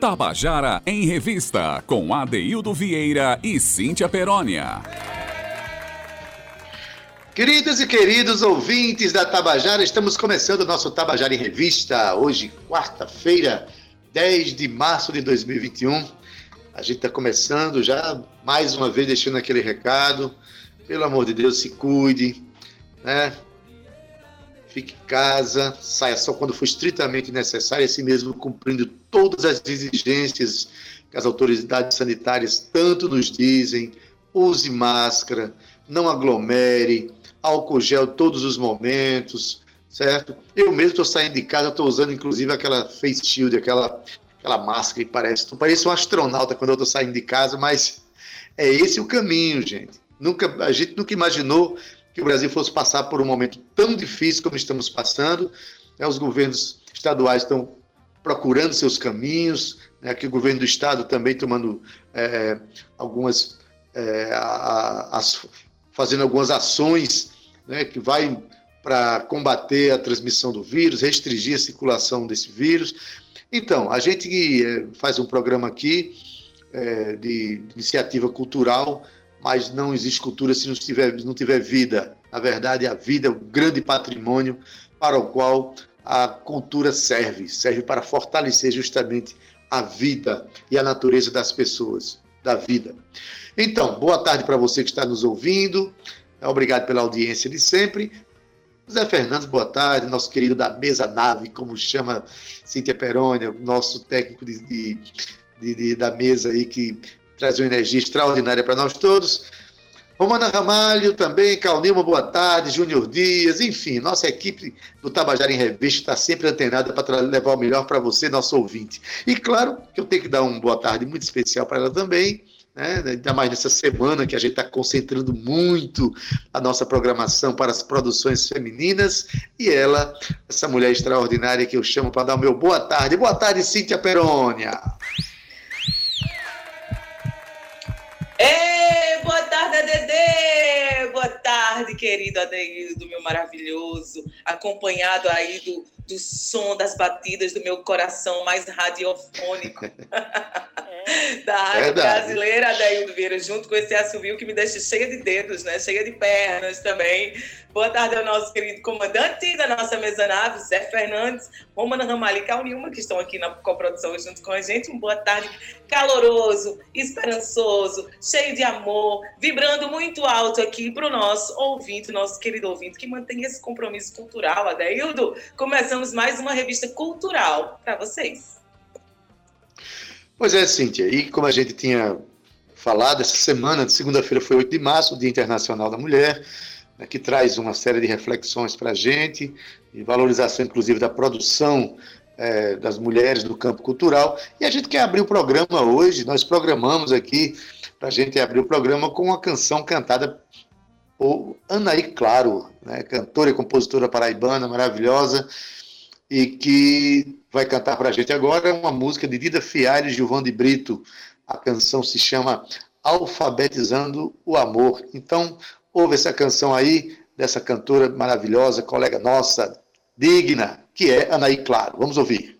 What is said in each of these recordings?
Tabajara em Revista, com Adeildo Vieira e Cíntia Perónia. Queridos e queridos ouvintes da Tabajara, estamos começando o nosso Tabajara em Revista, hoje, quarta-feira, 10 de março de 2021. A gente está começando já, mais uma vez, deixando aquele recado. Pelo amor de Deus, se cuide, né? Fique em casa, saia só quando for estritamente necessário, assim mesmo cumprindo todas as exigências que as autoridades sanitárias tanto nos dizem. Use máscara, não aglomere, álcool gel todos os momentos, certo? Eu mesmo estou saindo de casa, estou usando inclusive aquela face shield, aquela, aquela máscara que parece, parece um astronauta quando eu estou saindo de casa, mas é esse o caminho, gente. Nunca, a gente nunca imaginou que o Brasil fosse passar por um momento tão difícil como estamos passando. Né? Os governos estaduais estão procurando seus caminhos, né? que o governo do estado também tomando é, algumas é, a, a, fazendo algumas ações né? que vai para combater a transmissão do vírus, restringir a circulação desse vírus. Então, a gente é, faz um programa aqui é, de iniciativa cultural mas não existe cultura se não tiver, não tiver vida. Na verdade, a vida é o grande patrimônio para o qual a cultura serve serve para fortalecer justamente a vida e a natureza das pessoas, da vida. Então, boa tarde para você que está nos ouvindo. Obrigado pela audiência de sempre. Zé Fernandes, boa tarde, nosso querido da mesa nave, como chama Cíntia Perônia, nosso técnico de, de, de, da mesa aí que traz uma energia extraordinária para nós todos. Romana Ramalho também, Calnilma, boa tarde, Júnior Dias, enfim, nossa equipe do Tabajara em Revista está sempre antenada para levar o melhor para você, nosso ouvinte. E claro que eu tenho que dar uma boa tarde muito especial para ela também, né? ainda mais nessa semana que a gente está concentrando muito a nossa programação para as produções femininas, e ela, essa mulher extraordinária que eu chamo para dar o meu boa tarde. Boa tarde, Cíntia Perônia. Ei, boa tarde, Adedê! Boa tarde, querido Adeildo, meu maravilhoso, acompanhado aí do, do som das batidas do meu coração mais radiofônico. da rádio Verdade. brasileira, Adaildo Vieira, junto com esse assovio que me deixa cheia de dedos, né? cheia de pernas também. Boa tarde ao nosso querido comandante da nossa mesa nave, Zé Fernandes, Romana Ramalho e Calnilma, que estão aqui na coprodução junto com a gente. Um boa tarde caloroso, esperançoso, cheio de amor, vibrando muito alto aqui para o nosso ouvinte, nosso querido ouvinte, que mantém esse compromisso cultural, Adaildo. Começamos mais uma revista cultural para vocês. Pois é, Cíntia, e como a gente tinha falado, essa semana, de segunda-feira foi 8 de março, o Dia Internacional da Mulher, né, que traz uma série de reflexões para a gente, e valorização, inclusive, da produção é, das mulheres do campo cultural. E a gente quer abrir o programa hoje, nós programamos aqui para a gente abrir o programa com uma canção cantada por Anaí Claro, né, cantora e compositora paraibana maravilhosa, e que vai cantar para a gente agora uma música de Dida Fialho e Gilvão de Brito. A canção se chama Alfabetizando o Amor. Então, ouve essa canção aí, dessa cantora maravilhosa, colega nossa, digna, que é Anaí Claro. Vamos ouvir.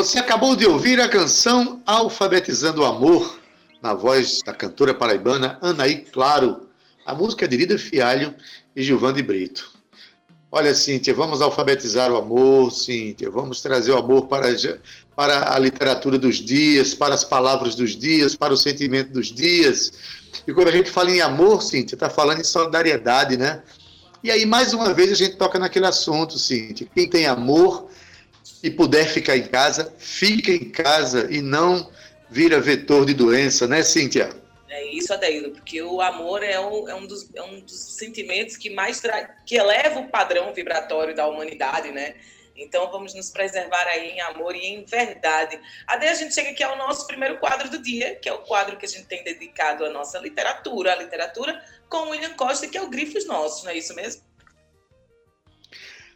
Você acabou de ouvir a canção Alfabetizando o Amor, na voz da cantora paraibana Anaí Claro. A música é de Lida Fialho e Gilvan de Brito. Olha, Cíntia, vamos alfabetizar o amor, Cíntia. Vamos trazer o amor para, para a literatura dos dias, para as palavras dos dias, para o sentimento dos dias. E quando a gente fala em amor, Cíntia, está falando em solidariedade, né? E aí, mais uma vez, a gente toca naquele assunto, Cíntia. Quem tem amor e puder ficar em casa, fica em casa e não vira vetor de doença, né, Cíntia? É isso, Adeildo, porque o amor é um, é um, dos, é um dos sentimentos que mais que eleva o padrão vibratório da humanidade, né? Então vamos nos preservar aí em amor e em verdade. Até a gente chega aqui ao nosso primeiro quadro do dia, que é o quadro que a gente tem dedicado à nossa literatura, a literatura com William Costa, que é o Grifos Nossos, não é isso mesmo?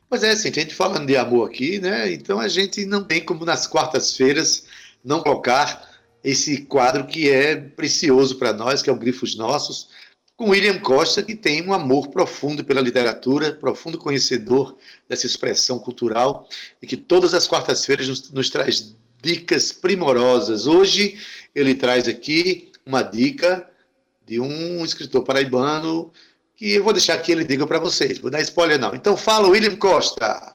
Pois é, Cíntia, a gente falando de amor aqui, né? Então a gente não tem como nas quartas-feiras não colocar esse quadro que é precioso para nós, que é o Grifos Nossos, com William Costa, que tem um amor profundo pela literatura, profundo conhecedor dessa expressão cultural, e que todas as quartas-feiras nos, nos traz dicas primorosas. Hoje ele traz aqui uma dica de um escritor paraibano que eu vou deixar que ele diga para vocês, vou dar spoiler não. Então fala, William Costa.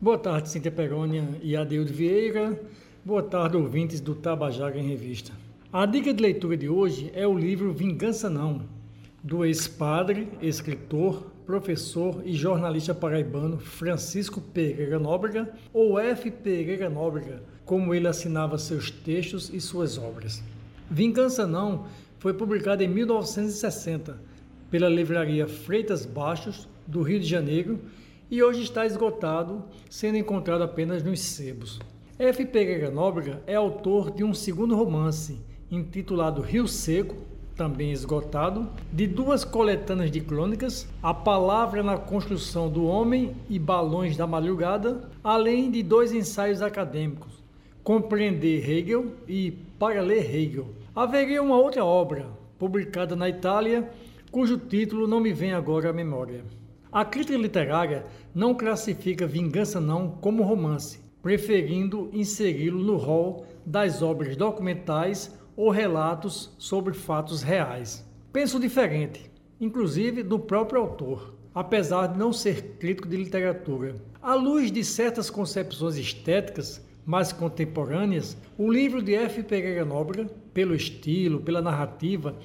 Boa tarde, Cíntia Perônia e Adeildo Vieira. Boa tarde, ouvintes do Tabajaga em Revista. A dica de leitura de hoje é o livro Vingança Não, do ex-padre, escritor, professor e jornalista paraibano Francisco Pereira Nóbrega, ou F. Pereira Nóbrega, como ele assinava seus textos e suas obras. Vingança Não foi publicado em 1960 pela livraria Freitas Baixos, do Rio de Janeiro, e hoje está esgotado, sendo encontrado apenas nos sebos. F. Pereira Nóbrega é autor de um segundo romance, intitulado Rio Seco, também esgotado, de duas coletâneas de crônicas, A Palavra na Construção do Homem e Balões da Madrugada, além de dois ensaios acadêmicos, Compreender Hegel e Para Ler Hegel. Haveria uma outra obra, publicada na Itália, cujo título não me vem agora à memória. A crítica literária não classifica Vingança Não como romance, preferindo inseri-lo no rol das obras documentais ou relatos sobre fatos reais. Penso diferente, inclusive do próprio autor, apesar de não ser crítico de literatura. À luz de certas concepções estéticas mais contemporâneas, o livro de F. Pereira Nóbrega, pelo estilo, pela narrativa,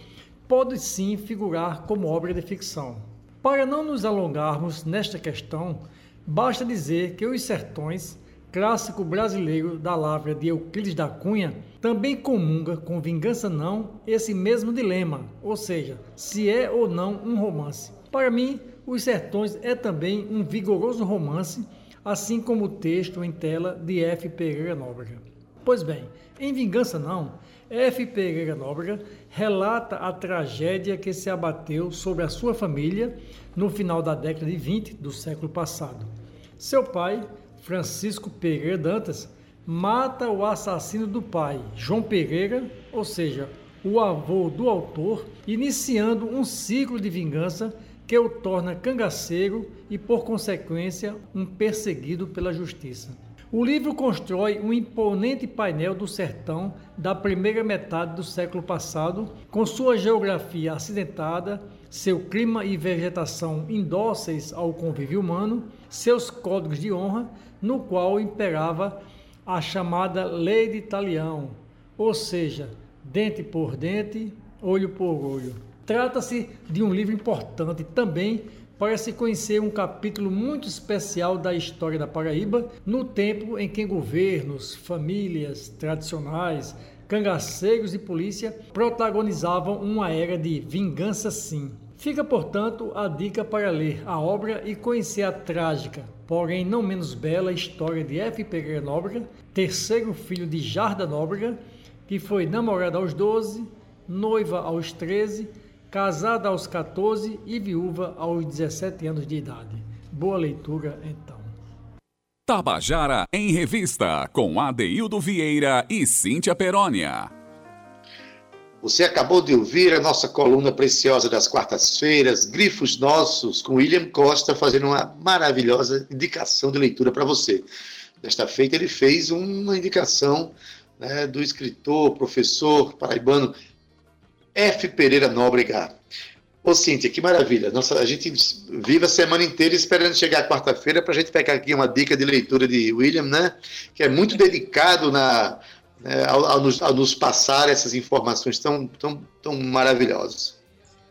pode sim figurar como obra de ficção. Para não nos alongarmos nesta questão, basta dizer que Os Sertões clássico brasileiro da lavra de Euclides da Cunha, também comunga com Vingança Não esse mesmo dilema, ou seja, se é ou não um romance. Para mim, Os Sertões é também um vigoroso romance, assim como o texto em tela de F. Pereira Nóbrega. Pois bem, em Vingança Não, F. Pereira Nóbrega relata a tragédia que se abateu sobre a sua família no final da década de 20 do século passado. Seu pai, Francisco Pereira Dantas, mata o assassino do pai, João Pereira, ou seja, o avô do autor, iniciando um ciclo de vingança que o torna cangaceiro e, por consequência, um perseguido pela justiça. O livro constrói um imponente painel do sertão da primeira metade do século passado, com sua geografia acidentada, seu clima e vegetação indóceis ao convívio humano, seus códigos de honra, no qual imperava a chamada lei de talião, ou seja, dente por dente, olho por olho. Trata-se de um livro importante também para se conhecer um capítulo muito especial da história da Paraíba, no tempo em que governos, famílias tradicionais, cangaceiros e polícia protagonizavam uma era de vingança sim. Fica, portanto, a dica para ler a obra e conhecer a trágica, porém não menos bela história de F. Pereira Nóbrega, terceiro filho de Jarda Nóbrega, que foi namorada aos 12, noiva aos 13 casada aos 14 e viúva aos 17 anos de idade. Boa leitura, então. Tabajara em Revista, com Adeildo Vieira e Cíntia Perónia. Você acabou de ouvir a nossa coluna preciosa das quartas-feiras, Grifos Nossos, com William Costa, fazendo uma maravilhosa indicação de leitura para você. Desta feita, ele fez uma indicação né, do escritor, professor paraibano F. Pereira Nóbrega. Ô, Cíntia, que maravilha. Nossa, a gente vive a semana inteira esperando chegar quarta-feira para a gente pegar aqui uma dica de leitura de William, né? Que é muito delicado na, né, ao, ao, nos, ao, nos, passar essas informações tão, tão, tão maravilhosas.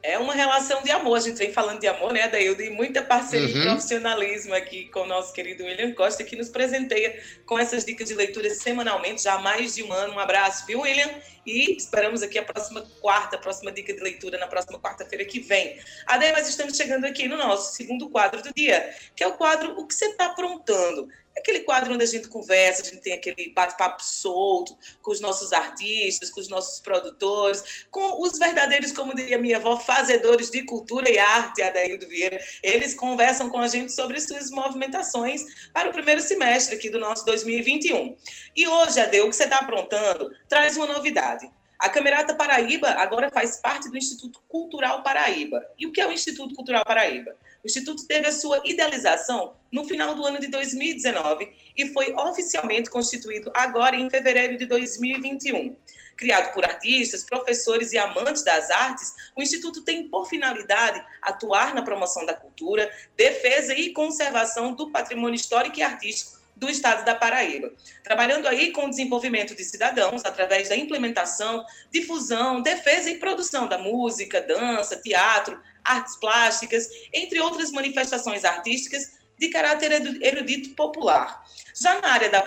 É uma relação de amor, a gente vem falando de amor, né, Daildo? E muita parceria uhum. e profissionalismo aqui com o nosso querido William Costa, que nos presenteia com essas dicas de leitura semanalmente, já há mais de um ano. Um abraço, viu, William? E esperamos aqui a próxima quarta, a próxima dica de leitura na próxima quarta-feira que vem. Adair, nós estamos chegando aqui no nosso segundo quadro do dia, que é o quadro O que você está aprontando? Aquele quadro onde a gente conversa, a gente tem aquele bate-papo solto com os nossos artistas, com os nossos produtores, com os verdadeiros, como diria minha avó, fazedores de cultura e arte, Adaildo Vieira. Eles conversam com a gente sobre suas movimentações para o primeiro semestre aqui do nosso 2021. E hoje, Adaildo, o que você está aprontando traz uma novidade. A Camerata Paraíba agora faz parte do Instituto Cultural Paraíba. E o que é o Instituto Cultural Paraíba? O Instituto teve a sua idealização no final do ano de 2019 e foi oficialmente constituído agora em fevereiro de 2021. Criado por artistas, professores e amantes das artes, o Instituto tem por finalidade atuar na promoção da cultura, defesa e conservação do patrimônio histórico e artístico do estado da Paraíba, trabalhando aí com o desenvolvimento de cidadãos através da implementação, difusão, defesa e produção da música, dança, teatro, artes plásticas, entre outras manifestações artísticas de caráter erudito popular. Já na área, da,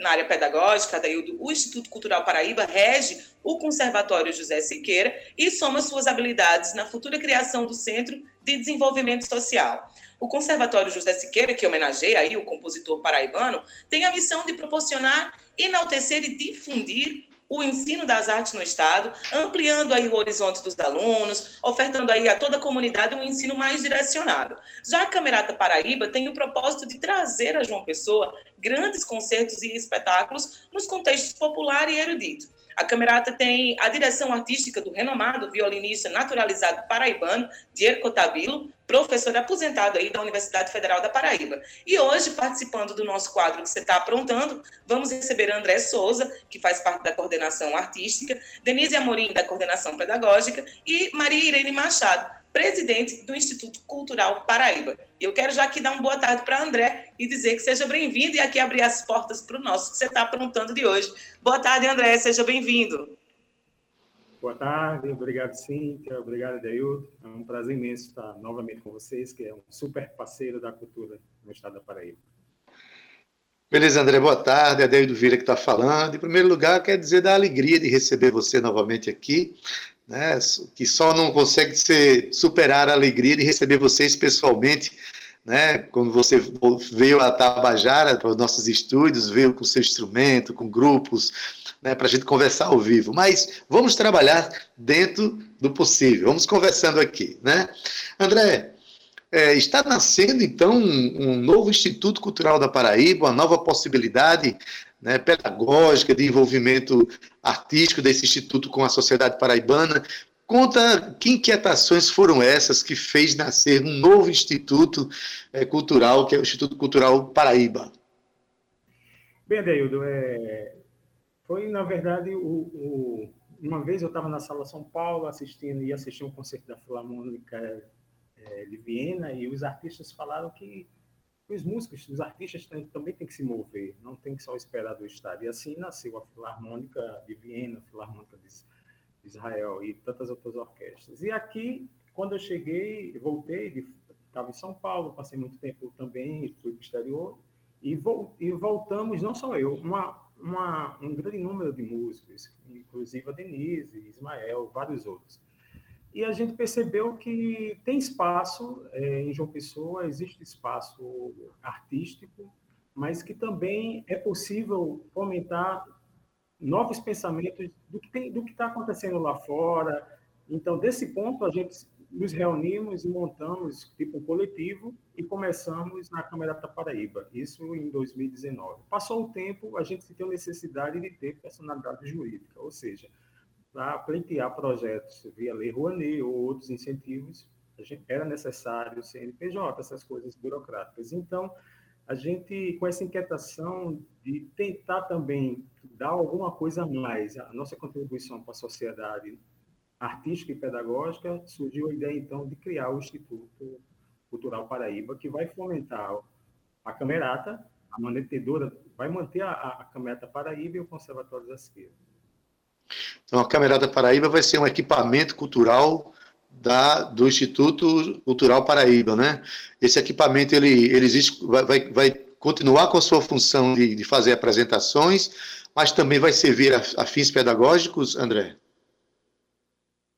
na área pedagógica, o Instituto Cultural Paraíba rege o Conservatório José Siqueira e soma suas habilidades na futura criação do Centro de Desenvolvimento Social. O Conservatório José Siqueira, que homenageia aí o compositor paraibano, tem a missão de proporcionar, enaltecer e difundir o ensino das artes no Estado, ampliando aí o horizonte dos alunos, ofertando aí a toda a comunidade um ensino mais direcionado. Já a Camerata Paraíba tem o propósito de trazer a João Pessoa grandes concertos e espetáculos nos contextos popular e erudito. A Camerata tem a direção artística do renomado violinista naturalizado paraibano, Diego Cotabilo, professor aposentado aí da Universidade Federal da Paraíba. E hoje, participando do nosso quadro que você está aprontando, vamos receber André Souza, que faz parte da coordenação artística, Denise Amorim, da coordenação pedagógica, e Maria Irene Machado, presidente do Instituto Cultural Paraíba. Eu quero já aqui dar uma boa tarde para André e dizer que seja bem-vindo e aqui abrir as portas para o nosso que você está aprontando de hoje. Boa tarde, André, seja bem-vindo. Boa tarde, obrigado Cíntia, obrigado Deildo. É um prazer imenso estar novamente com vocês, que é um super parceiro da cultura no estado da Paraíba. Beleza, André, boa tarde. É Deildo Vira que está falando. Em primeiro lugar, quer dizer da alegria de receber você novamente aqui né, que só não consegue ser, superar a alegria de receber vocês pessoalmente, né, quando você veio a Tabajara para os nossos estúdios, veio com seu instrumento, com grupos, né, para a gente conversar ao vivo. Mas vamos trabalhar dentro do possível, vamos conversando aqui. Né? André, é, está nascendo então um, novo Instituto Cultural da Paraíba, uma nova possibilidade né, pedagógica, de envolvimento artístico desse instituto com a sociedade paraibana. Conta que inquietações foram essas que fez nascer um novo instituto é, cultural, que é o Instituto Cultural Paraíba. Bem, Adeildo, é, foi, na verdade, o, o, uma vez eu estava na Sala São Paulo assistindo e assistindo um concerto da Filarmônica é, Viena e os artistas falaram que os músicos, os artistas também têm que se mover, não tem que só esperar do Estado. E assim nasceu a Filarmônica de Viena, a Filarmônica de Israel e tantas outras orquestras. E aqui, quando eu cheguei, voltei, estava em São Paulo, passei muito tempo também, fui para o exterior, e, vo, e voltamos, não só eu, uma, uma, um grande número de músicos, inclusive a Denise, Ismael, vários outros. E a gente percebeu que tem espaço é, em João Pessoa, existe espaço artístico, mas que também é possível fomentar novos pensamentos do que está acontecendo lá fora. Então, desse ponto, a gente nos reunimos e montamos tipo um coletivo e começamos na Câmara da Paraíba, isso em 2019. Passou o tempo, a gente sentiu necessidade de ter personalidade jurídica, ou seja, para pleitear projetos via Lei Rouanet ou outros incentivos, era necessário CNPJ, essas coisas burocráticas. Então, a gente, com essa inquietação de tentar também dar alguma coisa a mais, a nossa contribuição para a sociedade artística e pedagógica, surgiu a ideia, então, de criar o Instituto Cultural Paraíba, que vai fomentar a Camerata, a manetedora, vai manter a, a Camerata Paraíba e o Conservatório da Esquerda. Então, a Camerata Paraíba vai ser um equipamento cultural da, do Instituto Cultural Paraíba, né? Esse equipamento, ele, ele existe, vai, vai, continuar com a sua função de, de fazer apresentações, mas também vai servir a, a fins pedagógicos, André?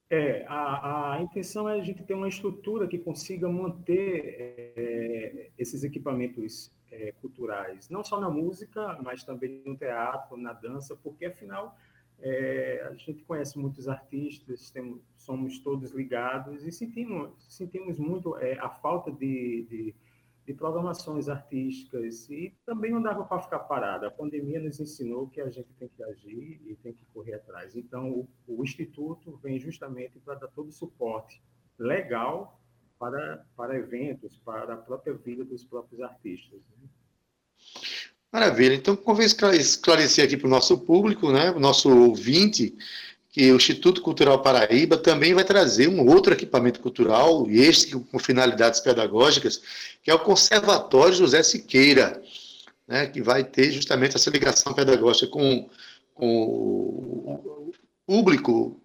É, a, a, intenção é a gente ter uma estrutura que consiga manter é, esses equipamentos é, culturais, não só na música, mas também no teatro, na dança, porque afinal é, a gente conhece muitos artistas, temos, somos todos ligados e sentimos, sentimos muito é, a falta de, de, de, programações artísticas e também não dava para ficar parado. A pandemia nos ensinou que a gente tem que agir e tem que correr atrás. Então, o, o Instituto vem justamente para dar todo o suporte legal para, para eventos, para a própria vida dos próprios artistas. Né? Maravilha. Então, convém esclarecer aqui para o nosso público, né, o nosso ouvinte, que o Instituto Cultural Paraíba também vai trazer um outro equipamento cultural, e este com finalidades pedagógicas, que é o Conservatório José Siqueira, né, que vai ter justamente essa ligação pedagógica com, com o público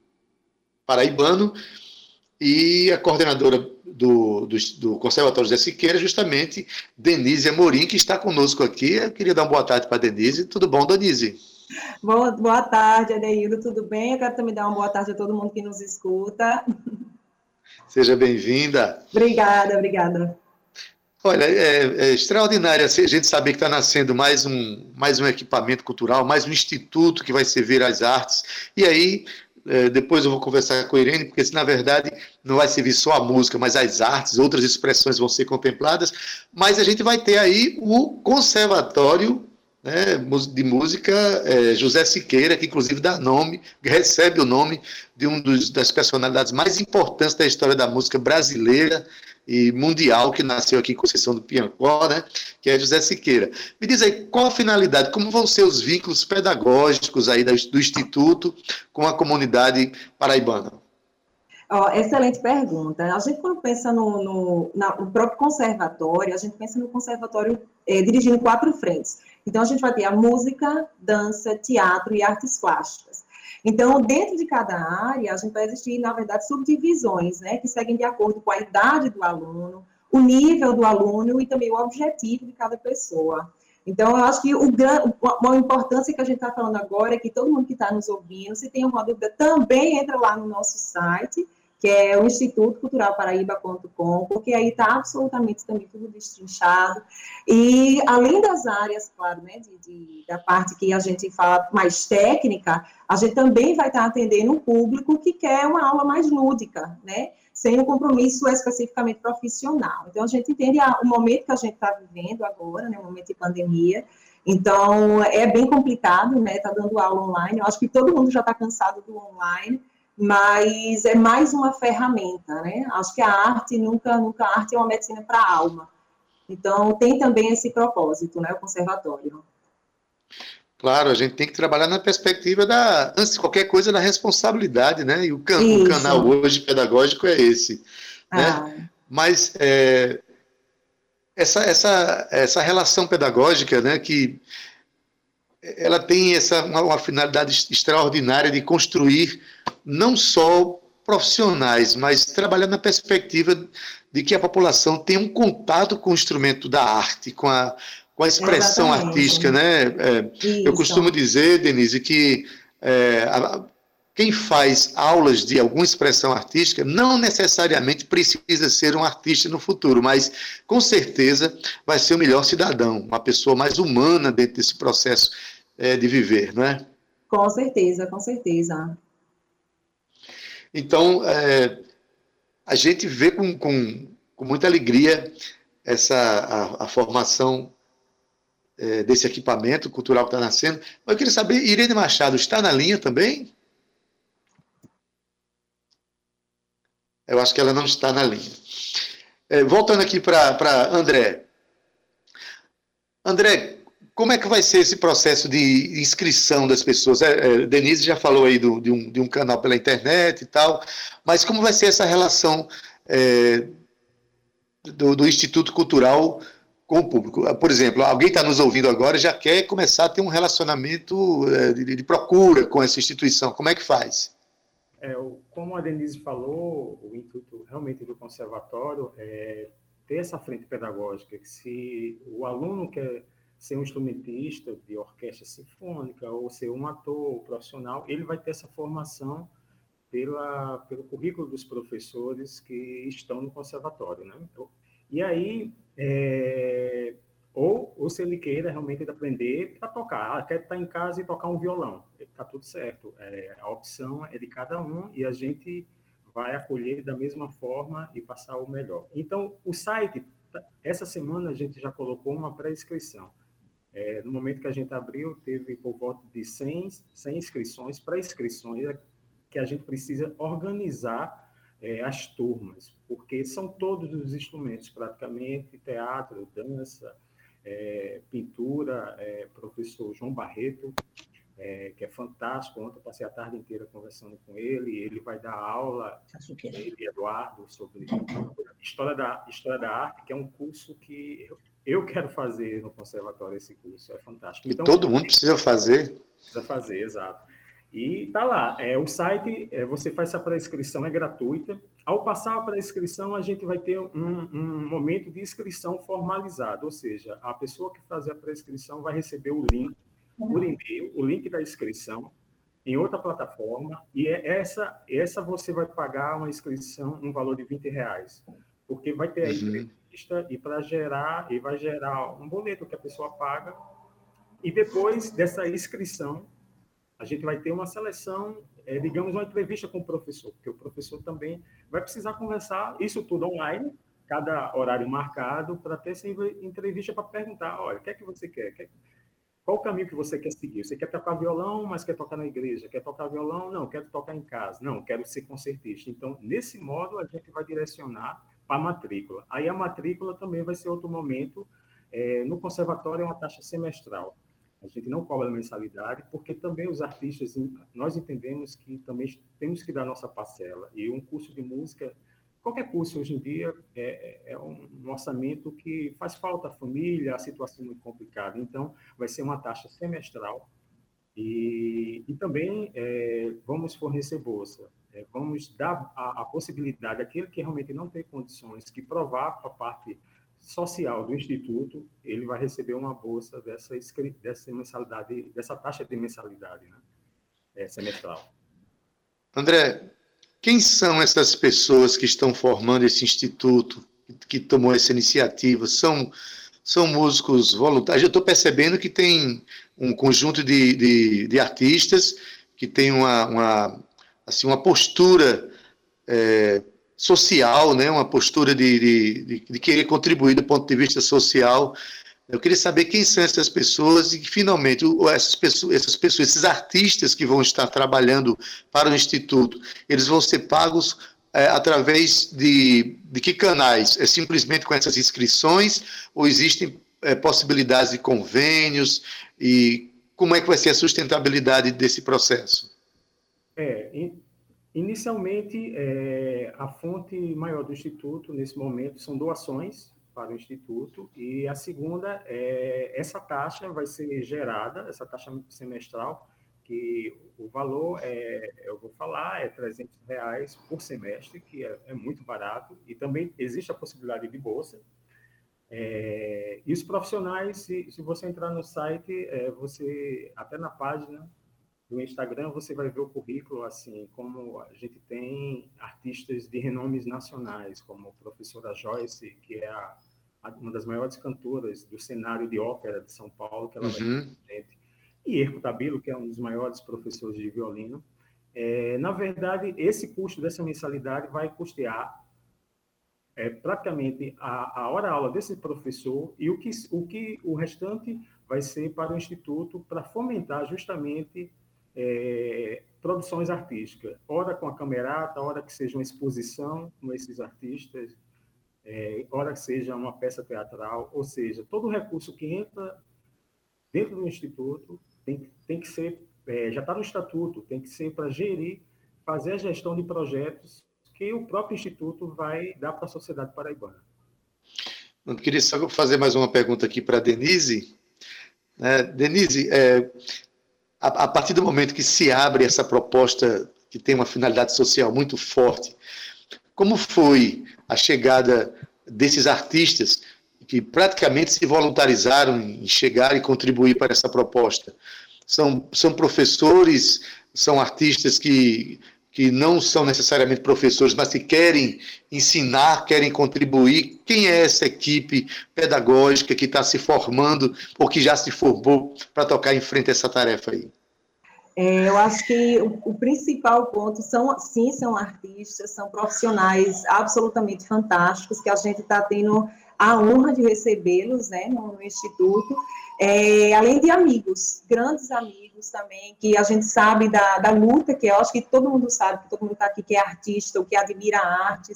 paraibano e a coordenadora do, do, do Conservatório José Siqueira, justamente Denise Amorim, que está conosco aqui. Eu queria dar uma boa tarde para Denise. Tudo bom, Denise? Boa, boa tarde, Adeildo, tudo bem? Eu quero também dar uma boa tarde a todo mundo que nos escuta. Seja bem-vinda. Obrigada, obrigada. Olha, é, é extraordinário a gente saber que está nascendo mais um, mais um equipamento cultural, mais um instituto que vai servir às artes. E aí, é, depois eu vou conversar com a Irene, porque na verdade não vai servir só a música, mas as artes, outras expressões vão ser contempladas. Mas a gente vai ter aí o Conservatório né, de música é, José Siqueira, que inclusive dá nome, recebe o nome de um dos, das personalidades mais importantes da história da música brasileira e mundial, que nasceu aqui em Conceição do Piancó, né, que é José Siqueira. Me diz aí, qual a finalidade, como vão ser os vínculos pedagógicos aí do Instituto com a comunidade paraibana? Oh, excelente pergunta. A gente, quando pensa no, no, na, no, próprio conservatório, a gente pensa no conservatório eh, dirigindo quatro frentes. Então, a gente vai ter a música, dança, teatro e artes plásticas. Então, dentro de cada área, a gente vai existir, na verdade, subdivisões, né, que seguem de acordo com a idade do aluno, o nível do aluno e também o objetivo de cada pessoa. Então, eu acho que o, uma importância que a gente está falando agora é que todo mundo que está nos ouvindo, se tem alguma dúvida, também entra lá no nosso site, que é o Instituto Cultural Paraíba.com, porque aí está absolutamente também tudo destrinchado. E além das áreas, claro, né, de, de, da parte que a gente fala mais técnica, a gente também vai estar tá atendendo um público que quer uma aula mais lúdica, né? Sem um compromisso especificamente profissional. Então, a gente entende a, o momento que a gente está vivendo agora, né, o momento de pandemia, então, é bem complicado, né? Tá dando aula online. Eu acho que todo mundo já está cansado do online, mas é mais uma ferramenta, né? Acho que a arte nunca, nunca a arte é uma medicina para a alma. Então tem também esse propósito, né? O conservatório. Claro, a gente tem que trabalhar na perspectiva da, antes de qualquer coisa, da responsabilidade, né? E o, can, o canal hoje pedagógico é esse, né? Ah. Mas é, essa, essa, essa relação pedagógica, né? Que ela tem essa uma, uma finalidade extraordinária de construir não só profissionais, mas trabalhar na perspectiva de que a população tenha um contato com o instrumento da arte, com a, com a expressão Exatamente. artística, né? É, eu costumo dizer, Denise, que é, a, quem faz aulas de alguma expressão artística não necessariamente precisa ser um artista no futuro, mas com certeza vai ser o melhor cidadão, uma pessoa mais humana dentro desse processo é, de viver, não é? Com certeza, com certeza. Então, é, a gente vê com, com, com, muita alegria essa a, a formação é, desse equipamento cultural que está nascendo. Mas eu queria saber, Irene Machado está na linha também? Eu acho que ela não está na linha. É, voltando aqui para André. André, como é que vai ser esse processo de inscrição das pessoas? É, é, Denise já falou aí do, de, um, de, um, canal pela internet e tal, mas como vai ser essa relação é, do, do, Instituto Cultural com o público? Por exemplo, alguém está nos ouvindo agora e já quer começar a ter um relacionamento é, de, de, procura com essa instituição. Como é que faz? É, como a Denise falou, o intuito realmente do conservatório é ter essa frente pedagógica, que se o aluno quer ser um instrumentista de orquestra sinfônica ou ser um ator profissional, ele vai ter essa formação pela, pelo currículo dos professores que estão no conservatório, né? E aí, é, ou, ou se ele queira realmente aprender para tocar, ah, quer estar em casa e tocar um violão, está tudo certo. É, a opção é de cada um e a gente vai acolher da mesma forma e passar o melhor. Então, o site, essa semana a gente já colocou uma pré-inscrição. É, no momento que a gente abriu, teve por volta de 100, 100 inscrições, para inscrições é que a gente precisa organizar é, as turmas, porque são todos os instrumentos, praticamente, teatro, dança, é, pintura, é, professor João Barreto, é, que é fantástico. Ontem eu passei a tarde inteira conversando com ele. Ele vai dar aula, ele e Eduardo, sobre história da, história da arte, que é um curso que eu quero fazer no conservatório esse curso, é fantástico. Então, e todo mundo precisa fazer. Precisa fazer, exato. E tá lá, é, o site, é, você faz essa pré-inscrição, é gratuita. Ao passar a pré-inscrição, a gente vai ter um, um, momento de inscrição formalizado, ou seja, a pessoa que fazer a pré-inscrição vai receber o link por e-mail, o link da inscrição, em outra plataforma, e é essa, essa você vai pagar uma inscrição, um valor de 20 reais, porque vai ter a uhum. artista e para gerar, e vai gerar um boleto que a pessoa paga. E depois dessa inscrição, a gente vai ter uma seleção, é, digamos, uma entrevista com o professor, porque o professor também vai precisar conversar, isso tudo online, cada horário marcado, para ter essa entrevista para perguntar, olha, o que é que você quer? Qual o caminho que você quer seguir? Você quer tocar violão, mas quer tocar na igreja? Quer tocar violão? Não, quero tocar em casa. Não, quero ser concertista. Então, nesse modo, a gente vai direcionar para a matrícula. Aí a matrícula também vai ser outro momento. É, no conservatório é uma taxa semestral. A gente não cobra mensalidade, porque também os artistas, nós entendemos que também temos que dar nossa parcela. E um curso de música, qualquer curso hoje em dia, é, é um orçamento que faz falta à família, a situação é muito complicada. Então, vai ser uma taxa semestral. E, e também é, vamos fornecer bolsa. É, vamos dar a, a possibilidade àquele que realmente não tem condições, que provar para a parte social do instituto, ele vai receber uma bolsa dessa, dessa mensalidade, dessa taxa de mensalidade, né? É, semestral. André, quem são essas pessoas que estão formando esse instituto, que tomou essa iniciativa? São, são músicos voluntários? Eu estou percebendo que tem um conjunto de, de, de artistas que tem uma, uma, assim, uma postura é, social, né? uma postura de, de, de, querer contribuir do ponto de vista social. Eu queria saber quem são essas pessoas e finalmente, essas pessoas, essas pessoas, esses artistas que vão estar trabalhando para o Instituto, eles vão ser pagos é, através de, de que canais? É simplesmente com essas inscrições ou existem é, possibilidades de convênios e como é que vai ser a sustentabilidade desse processo? É, Inicialmente, é, a fonte maior do Instituto, nesse momento, são doações para o Instituto, e a segunda é essa taxa vai ser gerada, essa taxa semestral, que o valor, é, eu vou falar, é 300 reais por semestre, que é, é muito barato, e também existe a possibilidade de bolsa. É, e os profissionais, se, se, você entrar no site, você, até na página, no Instagram você vai ver o currículo assim, como a gente tem artistas de renomes nacionais, como a professora Joyce, que é a, a, uma das maiores cantoras do cenário de ópera de São Paulo, que ela uhum. vai gente, e Erco Tabilo, que é um dos maiores professores de violino. É, na verdade, esse custo dessa mensalidade vai custear é, praticamente a, a hora-aula desse professor e o que, o que o restante vai ser para o Instituto para fomentar justamente é, produções artísticas, ora com a camerata, ora que seja uma exposição com esses artistas, é, ora que seja uma peça teatral, ou seja, todo recurso que entra dentro do Instituto tem, tem que ser, é, já está no Estatuto, tem que ser para gerir, fazer a gestão de projetos que o próprio Instituto vai dar para a sociedade paraibana. Eu queria só fazer mais uma pergunta aqui para a Denise. É, Denise, é, a, a partir do momento que se abre essa proposta que tem uma finalidade social muito forte, como foi a chegada desses artistas que praticamente se voluntarizaram em chegar e contribuir para essa proposta? São, são professores, são artistas que, que não são necessariamente professores, mas que querem ensinar, querem contribuir. Quem é essa equipe pedagógica que está se formando ou que já se formou para tocar em frente a essa tarefa aí? É, eu acho que o, o, principal ponto são, sim, são artistas, são profissionais absolutamente fantásticos, que a gente está tendo a honra de recebê-los né, no, no Instituto, é, além de amigos, grandes amigos também, que a gente sabe da, da luta, que eu acho que todo mundo sabe, que todo mundo está aqui que é artista, ou que admira a arte,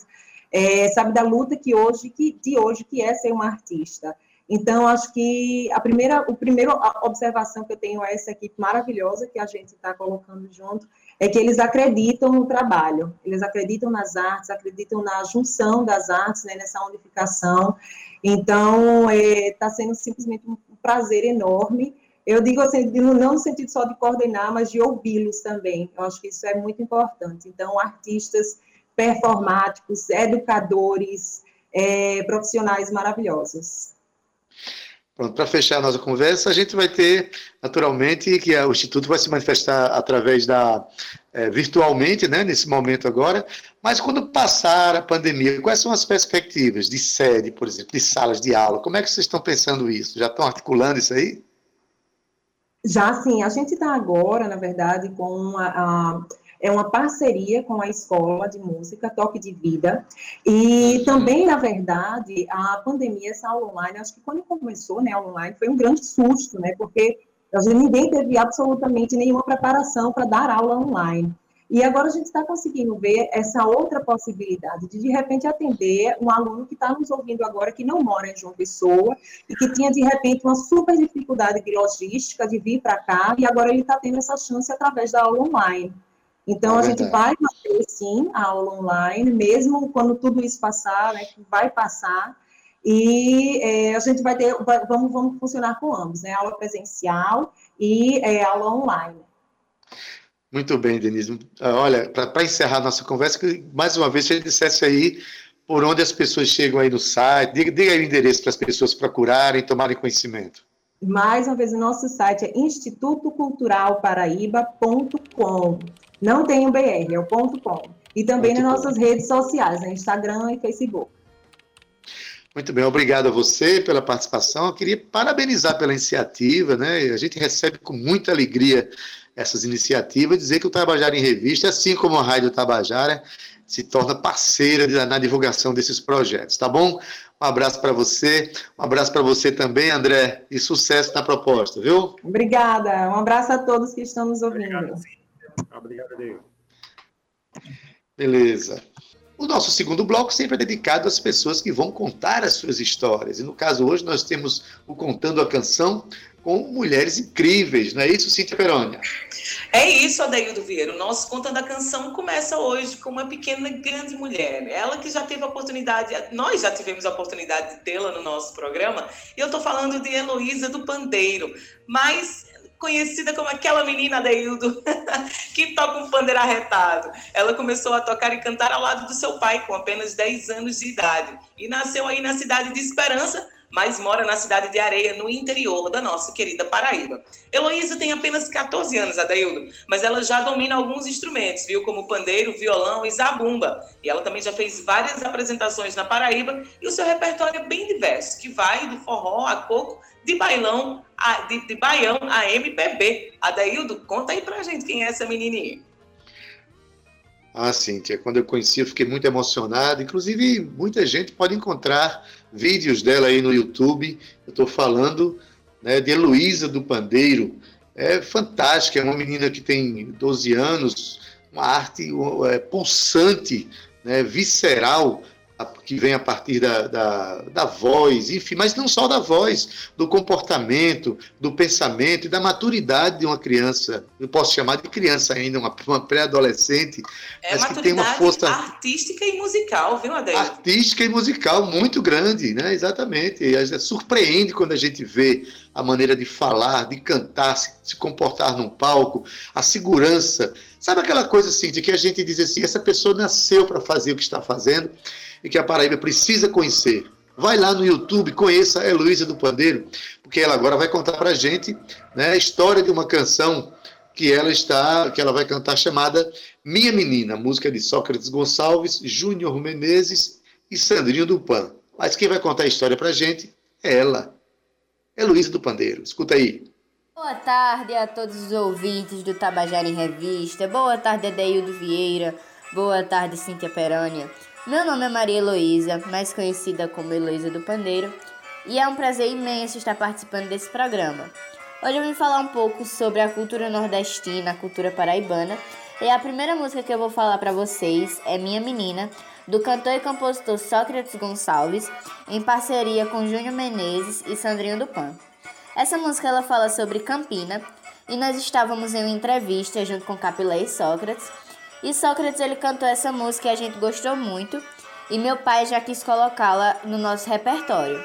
é, sabe da luta que hoje, que, de hoje, que é ser uma artista. Então, acho que a primeira, o primeiro observação que eu tenho a essa equipe maravilhosa que a gente está colocando junto é que eles acreditam no trabalho, eles acreditam nas artes, acreditam na junção das artes, né, nessa unificação. Então, está é, sendo simplesmente um prazer enorme. Eu digo assim, não no sentido só de coordenar, mas de ouvi-los também. Eu acho que isso é muito importante. Então, artistas performáticos, educadores, é, profissionais maravilhosos. Pronto, para fechar a nossa conversa, a gente vai ter, naturalmente, que o Instituto vai se manifestar através da, é, virtualmente, né, nesse momento agora, mas quando passar a pandemia, quais são as perspectivas de sede, por exemplo, de salas de aula? Como é que vocês estão pensando isso? Já estão articulando isso aí? Já sim, a gente está agora, na verdade, com uma, a, é uma parceria com a Escola de Música Toque de Vida, e também, na verdade, a pandemia, essa aula online, acho que quando começou, né, online, foi um grande susto, né, porque ninguém teve absolutamente nenhuma preparação para dar aula online. E agora a gente está conseguindo ver essa outra possibilidade de, de repente, atender um aluno que está nos ouvindo agora, que não mora em João Pessoa, e que tinha, de repente, uma super dificuldade de logística, de vir para cá, e agora ele está tendo essa chance através da aula online. Então, é a gente vai manter, sim, a aula online, mesmo quando tudo isso passar, né, que vai passar, e é, a gente vai ter, vamos, vamos funcionar com ambos, né, aula presencial e é, aula online. Muito bem, Denise. Olha, para encerrar nossa conversa, que mais uma vez você dissesse aí por onde as pessoas chegam aí no site, diga, diga aí o endereço para as pessoas procurarem, tomarem conhecimento. Mais uma vez, o nosso site é institutoculturalparaíba.com. Não tem o BR, é o ponto .com. E também Muito nas bom. nossas redes sociais, né, Instagram e Facebook. Muito bem, obrigado a você pela participação. Eu queria parabenizar pela iniciativa, né? A gente recebe com muita alegria essas iniciativas, dizer que o Tabajara em Revista, assim como a Rádio Tabajara, se torna parceira na divulgação desses projetos, tá bom? Um abraço para você, um abraço para você também, André, e sucesso na proposta, viu? Obrigada, um abraço a todos que estão nos ouvindo. Obrigado, Obrigado Deus. Beleza. O nosso segundo bloco sempre é dedicado às pessoas que vão contar as suas histórias. E no caso hoje nós temos o Contando a Canção, com mulheres incríveis, não é isso, Cíntia Perônia? É isso, Adaildo Vieira. O nosso Contando a Canção começa hoje com uma pequena, grande mulher. Ela que já teve a oportunidade, nós já tivemos a oportunidade de tê-la no nosso programa, e eu estou falando de Heloísa do Pandeiro, mais conhecida como aquela menina Adaildo que toca um pandeiro arretado. Ela começou a tocar e cantar ao lado do seu pai, com apenas 10 anos de idade, e nasceu aí na cidade de Esperança, mas mora na cidade de Areia, no interior da nossa querida Paraíba. Heloísa tem apenas 14 anos, Adaildo, mas ela já domina alguns instrumentos, viu? Como pandeiro, violão e zabumba. E ela também já fez várias apresentações na Paraíba e o seu repertório é bem diverso, que vai do forró a coco, de bailão, a, de, de baião a MPB. Adaildo, conta aí pra gente quem é essa menininha. Ah, Cíntia, quando eu conheci eu fiquei muito emocionado. Inclusive, muita gente pode encontrar vídeos dela aí no YouTube. Eu estou falando né, de Heloísa do Pandeiro. É fantástica, é uma menina que tem 12 anos, uma arte é, pulsante, né, visceral, que vem a partir da, da, da, voz, enfim, mas não só da voz, do comportamento, do pensamento e da maturidade de uma criança. Eu posso chamar de criança ainda, uma, uma pré-adolescente, é mas que tem uma força artística e musical, viu, Adélio? Artística e musical muito grande, né? Exatamente. E surpreende quando a gente vê a maneira de falar, de cantar, se, se comportar num palco, a segurança. Sabe aquela coisa assim, de que a gente diz assim, essa pessoa nasceu para fazer o que está fazendo e que a Paraíba precisa conhecer. Vai lá no YouTube, conheça a Heloísa do Pandeiro, porque ela agora vai contar para a gente né, a história de uma canção que ela está, que ela vai cantar chamada Minha Menina, música de Sócrates Gonçalves, Júnior Menezes e Sandrinho do Pan. Mas quem vai contar a história para a gente é ela, Heloísa do Pandeiro. Escuta aí. Boa tarde a todos os ouvintes do Tabajara em Revista. Boa tarde, Adeildo Vieira. Boa tarde, Cíntia Perânia. Meu nome é Maria Heloísa, mais conhecida como Heloísa do Pandeiro, e é um prazer imenso estar participando desse programa. Hoje eu vim falar um pouco sobre a cultura nordestina, a cultura paraibana, e a primeira música que eu vou falar para vocês é Minha Menina, do cantor e compositor Sócrates Gonçalves, em parceria com Júnior Menezes e Sandrinho do Pan. Essa música ela fala sobre Campina, e nós estávamos em uma entrevista junto com Capilé e Sócrates, e Sócrates ele cantou essa música e a gente gostou muito. E meu pai já quis colocá-la no nosso repertório.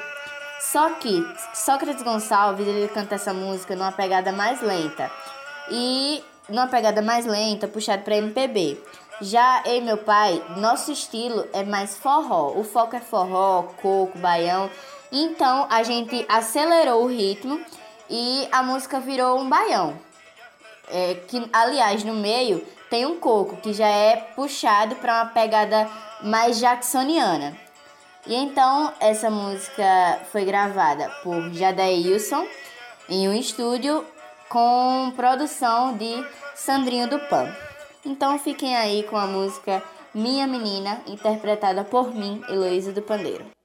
Só que Sócrates Gonçalves ele canta essa música numa pegada mais lenta. E numa pegada mais lenta, puxado para MPB. Já eu e meu pai, nosso estilo é mais forró. O foco é forró, coco, baião. Então a gente acelerou o ritmo e a música virou um baião. É, que aliás no meio tem um coco que já é puxado para uma pegada mais jacksoniana. E então essa música foi gravada por Jadailson em um estúdio com produção de Sandrinho do Pan. Então fiquem aí com a música Minha Menina, interpretada por mim, Heloísa do Pandeiro.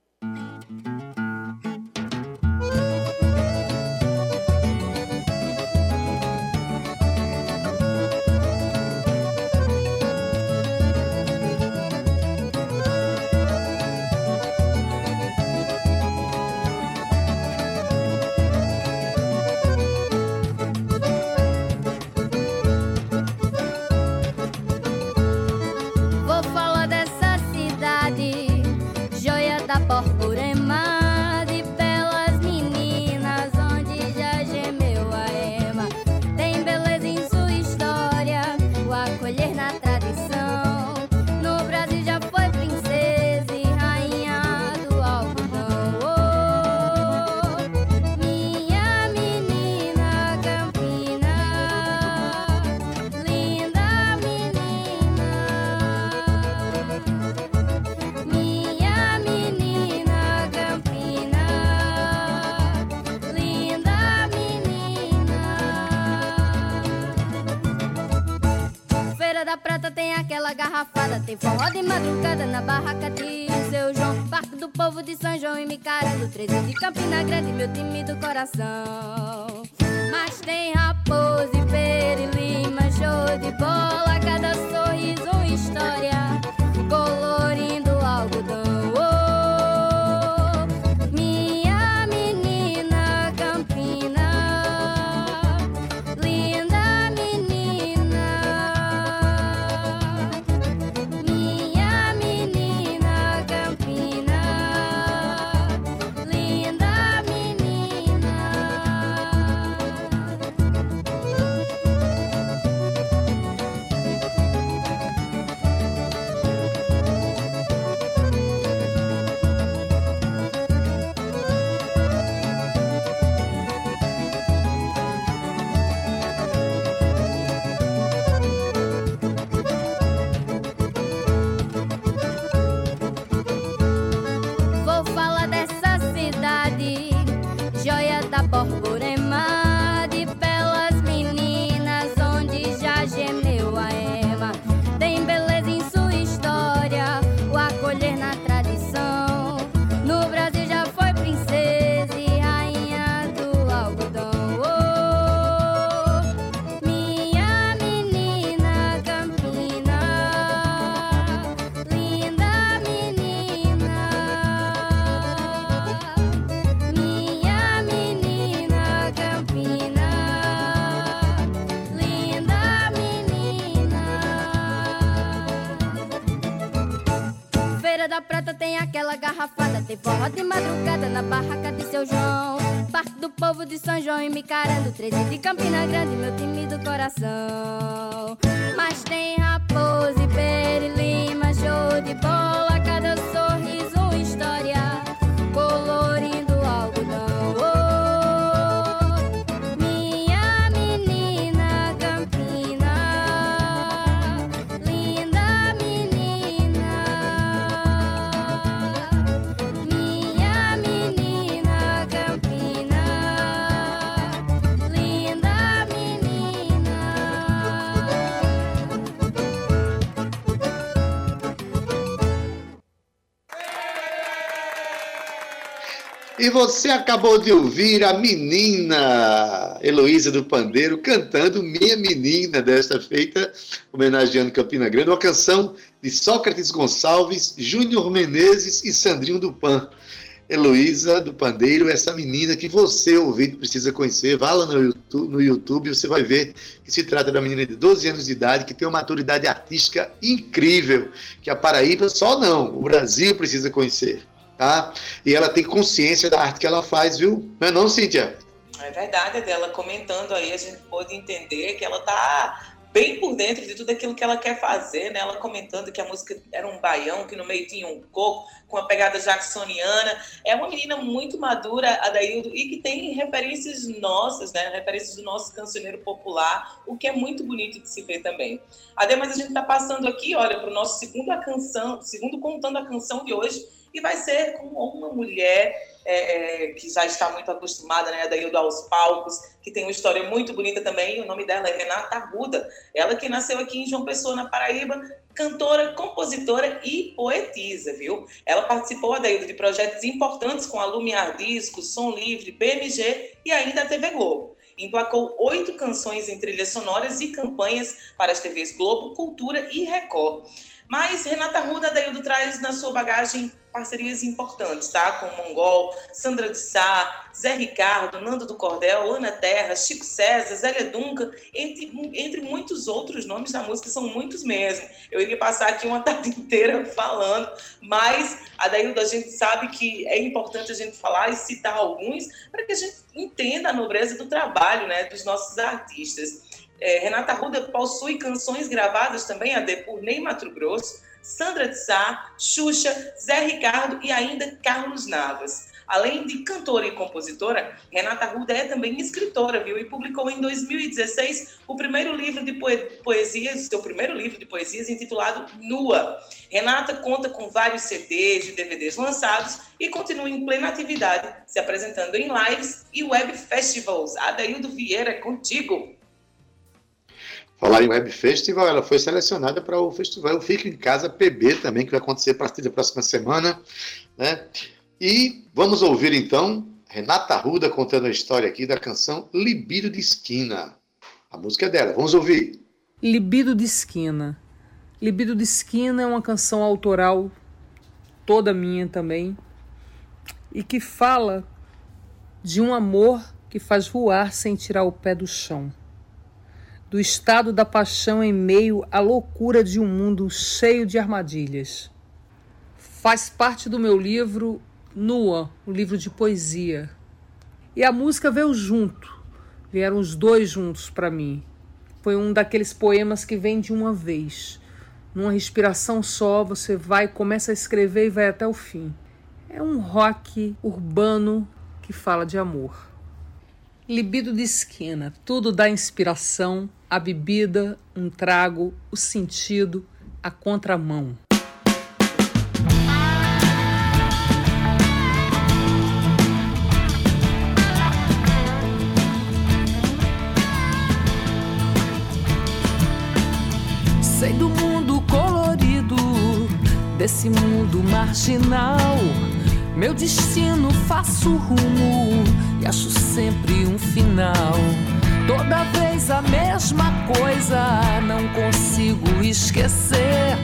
Madrugada na barraca de seu João. Barco do povo de São João e Micarando, 13 de Campina Grande, meu time do coração. São e Micarando, 13 de Campina Grande, meu time do coração. Mas tem E você acabou de ouvir a menina Heloísa do Pandeiro cantando Minha Menina, desta feita, homenageando Campina Grande, uma canção de Sócrates Gonçalves, Júnior Menezes e Sandrinho do Pan. Heloísa do Pandeiro, essa menina que você, ouvinte, precisa conhecer. Vá lá no YouTube, no YouTube, você vai ver que se trata uma menina de 12 anos de idade que tem uma maturidade artística incrível, que a Paraíba só não, o Brasil precisa conhecer. Tá? E ela tem consciência da arte que ela faz, viu? Não é não, Cíntia? É verdade, dela comentando aí, a gente pôde entender que ela está bem por dentro de tudo aquilo que ela quer fazer, né? Ela comentando que a música era um baião, que no meio tinha um coco, com a pegada jacksoniana. É uma menina muito madura, Adaildo, e que tem referências nossas, né? Referências do nosso cancioneiro popular, o que é muito bonito de se ver também. Ademais, a gente está passando aqui, olha, para o nosso segundo a canção, segundo contando a canção de hoje, e vai ser com uma mulher é, é, que já está muito acostumada, né, Adaildo, aos palcos, que tem uma história muito bonita também, o nome dela é Renata Arruda, ela que nasceu aqui em João Pessoa, na Paraíba, cantora, compositora e poetisa, viu? Ela participou, Adaildo, de projetos importantes com a Lumiar Disco, Som Livre, BMG e ainda a TV Globo. Emplacou oito canções em trilhas sonoras e campanhas para as TVs Globo, Cultura e Record. Mas Renata Ruda, Adaildo, traz na sua bagagem parcerias importantes, tá? Com Mongol, Sandra de Sá, Zé Ricardo, Nando do Cordel, Ana Terra, Chico César, Zélia Duncan, entre, entre muitos outros nomes da música, são muitos mesmo. Eu iria passar aqui uma tarde inteira falando, mas, Adaildo, a gente sabe que é importante a gente falar e citar alguns para que a gente entenda a nobreza do trabalho né, dos nossos artistas. É, Renata Ruda possui canções gravadas também, a por Ney Mato Grosso, Sandra de Sá, Xuxa, Zé Ricardo e ainda Carlos Navas. Além de cantora e compositora, Renata Ruda é também escritora, viu? E publicou em 2016 o primeiro livro de poesias, seu primeiro livro de poesias intitulado Nua. Renata conta com vários CDs e DVDs lançados e continua em plena atividade, se apresentando em lives e web festivals. Adaildo Vieira, contigo. Falar em Web Festival, ela foi selecionada para o festival Fico em Casa PB também, que vai acontecer a partir da próxima semana. Né? E vamos ouvir então Renata Ruda contando a história aqui da canção Libido de Esquina. A música é dela, vamos ouvir. Libido de Esquina. Libido de Esquina é uma canção autoral, toda minha também, e que fala de um amor que faz voar sem tirar o pé do chão do estado da paixão em meio à loucura de um mundo cheio de armadilhas. Faz parte do meu livro Nua, um livro de poesia. E a música veio junto, vieram os dois juntos para mim. Foi um daqueles poemas que vem de uma vez. Numa respiração só, você vai, começa a escrever e vai até o fim. É um rock urbano que fala de amor. Libido de esquina, tudo dá inspiração, a bebida, um trago, o sentido, a contramão. Sei do mundo colorido, desse mundo marginal meu destino faço rumo e acho sempre um final. Toda vez a mesma coisa, não consigo esquecer.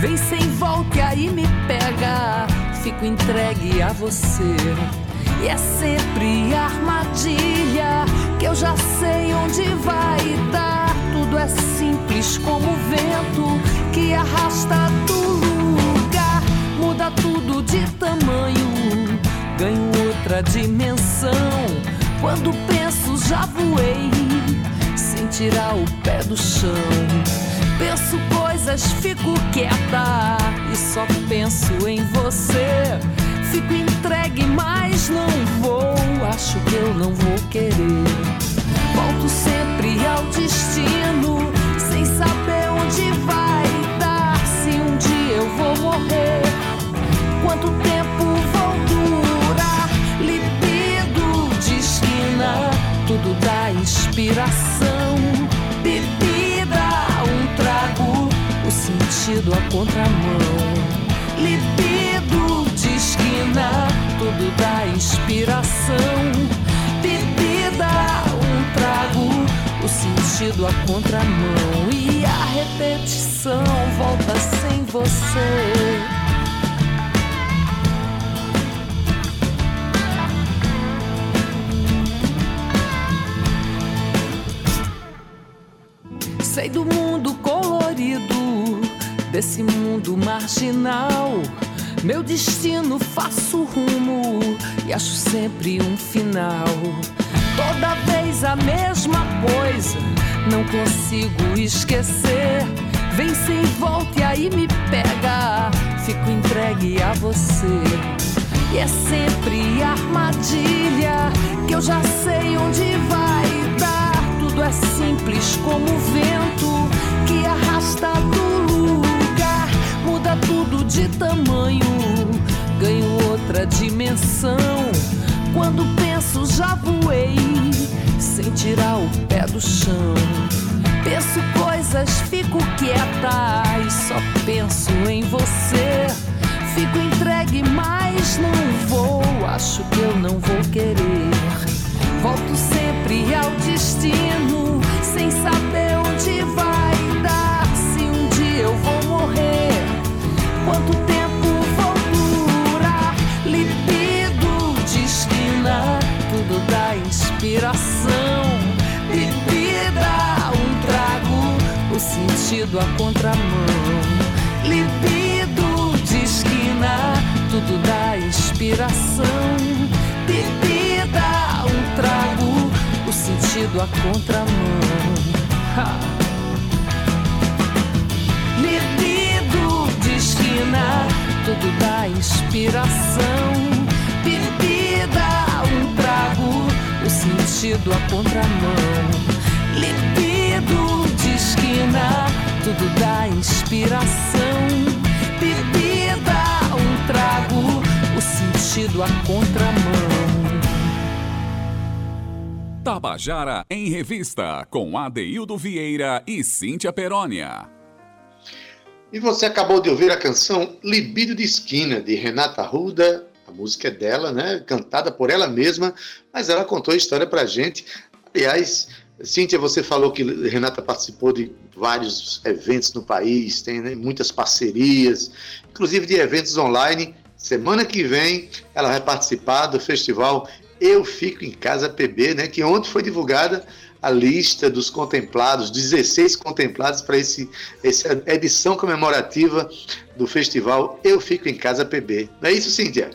Vem sem volta e aí me pega, fico entregue a você. E é sempre armadilha que eu já sei onde vai dar. Tudo é simples como o vento que arrasta do muda tudo de tamanho, ganho outra dimensão. Quando penso, já voei, sem tirar o pé do chão. Penso coisas, fico quieta e só penso em você. Fico entregue, mas não vou, acho que eu não vou querer. Volto sempre ao destino, sem saber onde vai dar. Se um dia eu vou morrer quanto tempo vou durar. Tudo dá inspiração. Bebida, um trago, o sentido a contramão. Libido de esquina, tudo dá inspiração. Bebida, um trago, o sentido a contramão. E a repetição volta sem você. Sei do mundo colorido, desse mundo marginal. Meu destino faço rumo e acho sempre um final. Toda vez a mesma coisa, não consigo esquecer. Vem sem volta e aí me pega, fico entregue a você. E é sempre armadilha que eu já sei onde vai é simples como o vento que arrasta do lugar, muda tudo de tamanho, ganho outra dimensão. Quando penso já voei, sem tirar o pé do chão. Penso coisas, fico quieta e só penso em você. Fico entregue, mas não vou. Acho que eu não vou querer. Volto sempre ao destino, sem saber onde vai dar. Se um dia eu vou morrer, quanto tempo vou durar? Libido de esquina, tudo dá inspiração. Bebida, um trago, o sentido a contramão. Libido de esquina, tudo dá inspiração. Bebida, um trago, o sentido a contramão. Ha! Libido de esquina, tudo dá inspiração. Bebida, um trago, o sentido a contramão. Libido de esquina, tudo dá inspiração. Bebida, um trago, o sentido a contramão. Tabajara em Revista, com Adeildo Vieira e Cíntia Perónia. E você acabou de ouvir a canção Libido de Esquina, de Renata Ruda. A música é dela, né? Cantada por ela mesma, mas ela contou a história pra gente. Aliás, Cíntia, você falou que Renata participou de vários eventos no país, tem né, muitas parcerias, inclusive de eventos online. Semana que vem ela vai participar do festival Eu Fico em Casa PB, né? Que ontem foi divulgada a lista dos contemplados, 16 contemplados para esse, essa edição comemorativa do festival Eu Fico em Casa PB. Não é isso, Cíntia?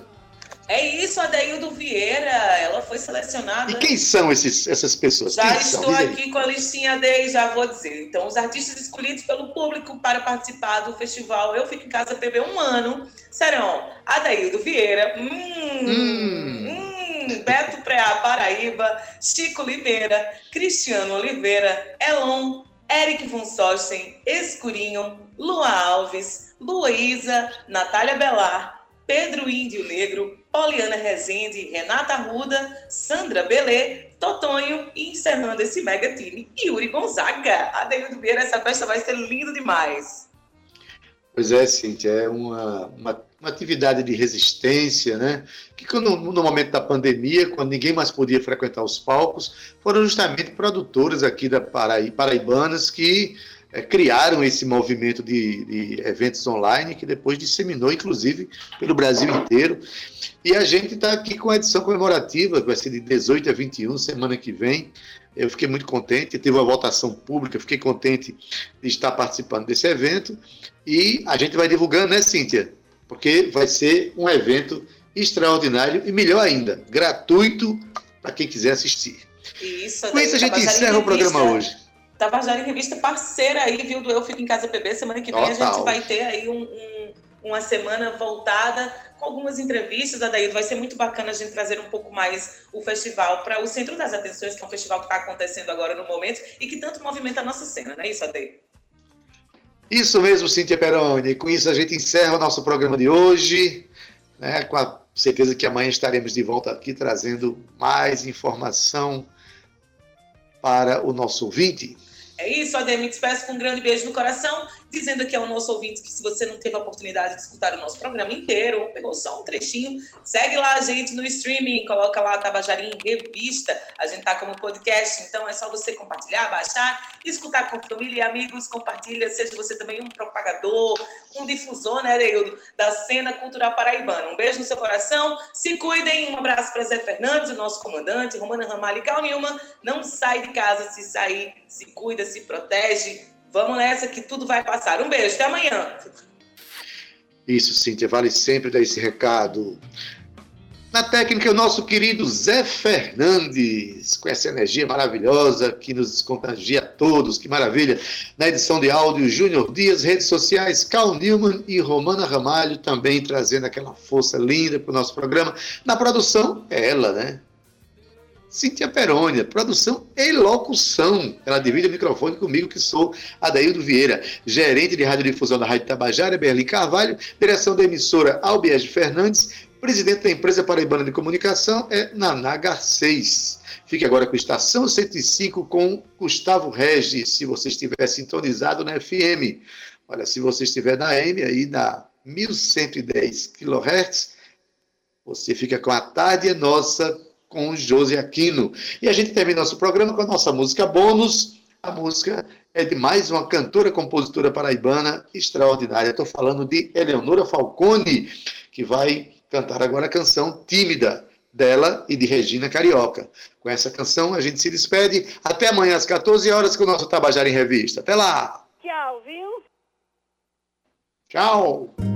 É isso, Adeildo Vieira. Ela foi selecionada. E quem são esses, essas pessoas? Já quem estou aqui com a listinha de já vou dizer. Então, os artistas escolhidos pelo público para participar do festival Eu Fico em Casa PB um ano serão Adaildo Vieira, hum, hum, Beto Preá Paraíba, Chico Oliveira, Cristiano Oliveira, Elon, Eric von Escurinho, Lua Alves, Luísa, Natália Belar, Pedro Índio Negro, Poliana Rezende, Renata Arruda, Sandra Belê, Totonho e encerrando esse mega time, Yuri Gonzaga. Adeildo Vieira, essa festa vai ser lindo demais. Pois é, Cíntia, é uma, uma, uma atividade de resistência, né? Que quando, no momento da pandemia, quando ninguém mais podia frequentar os palcos, foram justamente produtoras aqui da Paraí, paraibanas que eh, criaram esse movimento de, de eventos online, que depois disseminou, inclusive, pelo Brasil inteiro. E a gente está aqui com a edição comemorativa, que vai ser de 18 a 21, semana que vem. Eu fiquei muito contente, teve uma votação pública, fiquei contente de estar participando desse evento. E a gente vai divulgando, né, Cíntia? Porque vai ser um evento extraordinário e melhor ainda, gratuito para quem quiser assistir. Isso, Com isso a gente encerra o programa hoje. Tabajara em Revista, parceira aí, viu, do Eu Fico em Casa PB. Semana que vem a Total. gente vai ter aí um- um- uma semana voltada com algumas entrevistas, Adaildo. Vai ser muito bacana a gente trazer um pouco mais o festival para o Centro das Atenções, que é um festival que está acontecendo agora no momento e que tanto movimenta a nossa cena, não é isso, Adaildo? Isso mesmo, Cíntia Peroni. Com isso a gente encerra o nosso programa de hoje, né, com a certeza que amanhã estaremos de volta aqui trazendo mais informação para o nosso ouvinte. É isso, Ademir. Despeço com um grande beijo no coração, dizendo aqui ao nosso ouvinte que se você não teve a oportunidade de escutar o nosso programa inteiro, ou pegou só um trechinho, segue lá a gente no streaming, coloca lá Tabajara em Revista. A gente tá como podcast, então é só você compartilhar, baixar, escutar com família e amigos, compartilha, seja você também um propagador, um difusor, né, Deildo, da cena cultural paraibana. Um beijo no seu coração, se cuidem, um abraço para Zé Fernandes, o nosso comandante, Romana Ramalho e Cal Nilma. Não sai de casa, se sair, se cuida, se protege. Vamos nessa que tudo vai passar. Um beijo, até amanhã. Isso, Cíntia, vale sempre dar esse recado. Na técnica, o nosso querido Zé Fernandes, com essa energia maravilhosa que nos contagia a todos, que maravilha. Na edição de áudio, Júnior Dias, redes sociais, Carl Newman e Romana Ramalho também trazendo aquela força linda para o nosso programa. Na produção, é ela, né? Cíntia Perônia, produção e locução. Ela divide o microfone comigo, que sou Adaildo Vieira, gerente de radiodifusão da Rádio Tabajara, Berlim Carvalho, direção da emissora Albiege Fernandes Presidente da empresa Paraibana de Comunicação é Naná Garcês. Fique agora com Estação 105 com Gustavo Regis, se você estiver sintonizado na FM. Olha, se você estiver na M, aí na 1110 kHz, você fica com a tarde nossa com José Aquino. E a gente termina nosso programa com a nossa música bônus. A música é de mais uma cantora, compositora paraibana extraordinária. Estou falando de Eleonora Falcone, que vai cantar agora a canção Tímida, dela e de Regina Carioca. Com essa canção a gente se despede. Até amanhã às 14 horas com o nosso Tabajara em Revista. Até lá! Tchau, viu? Tchau!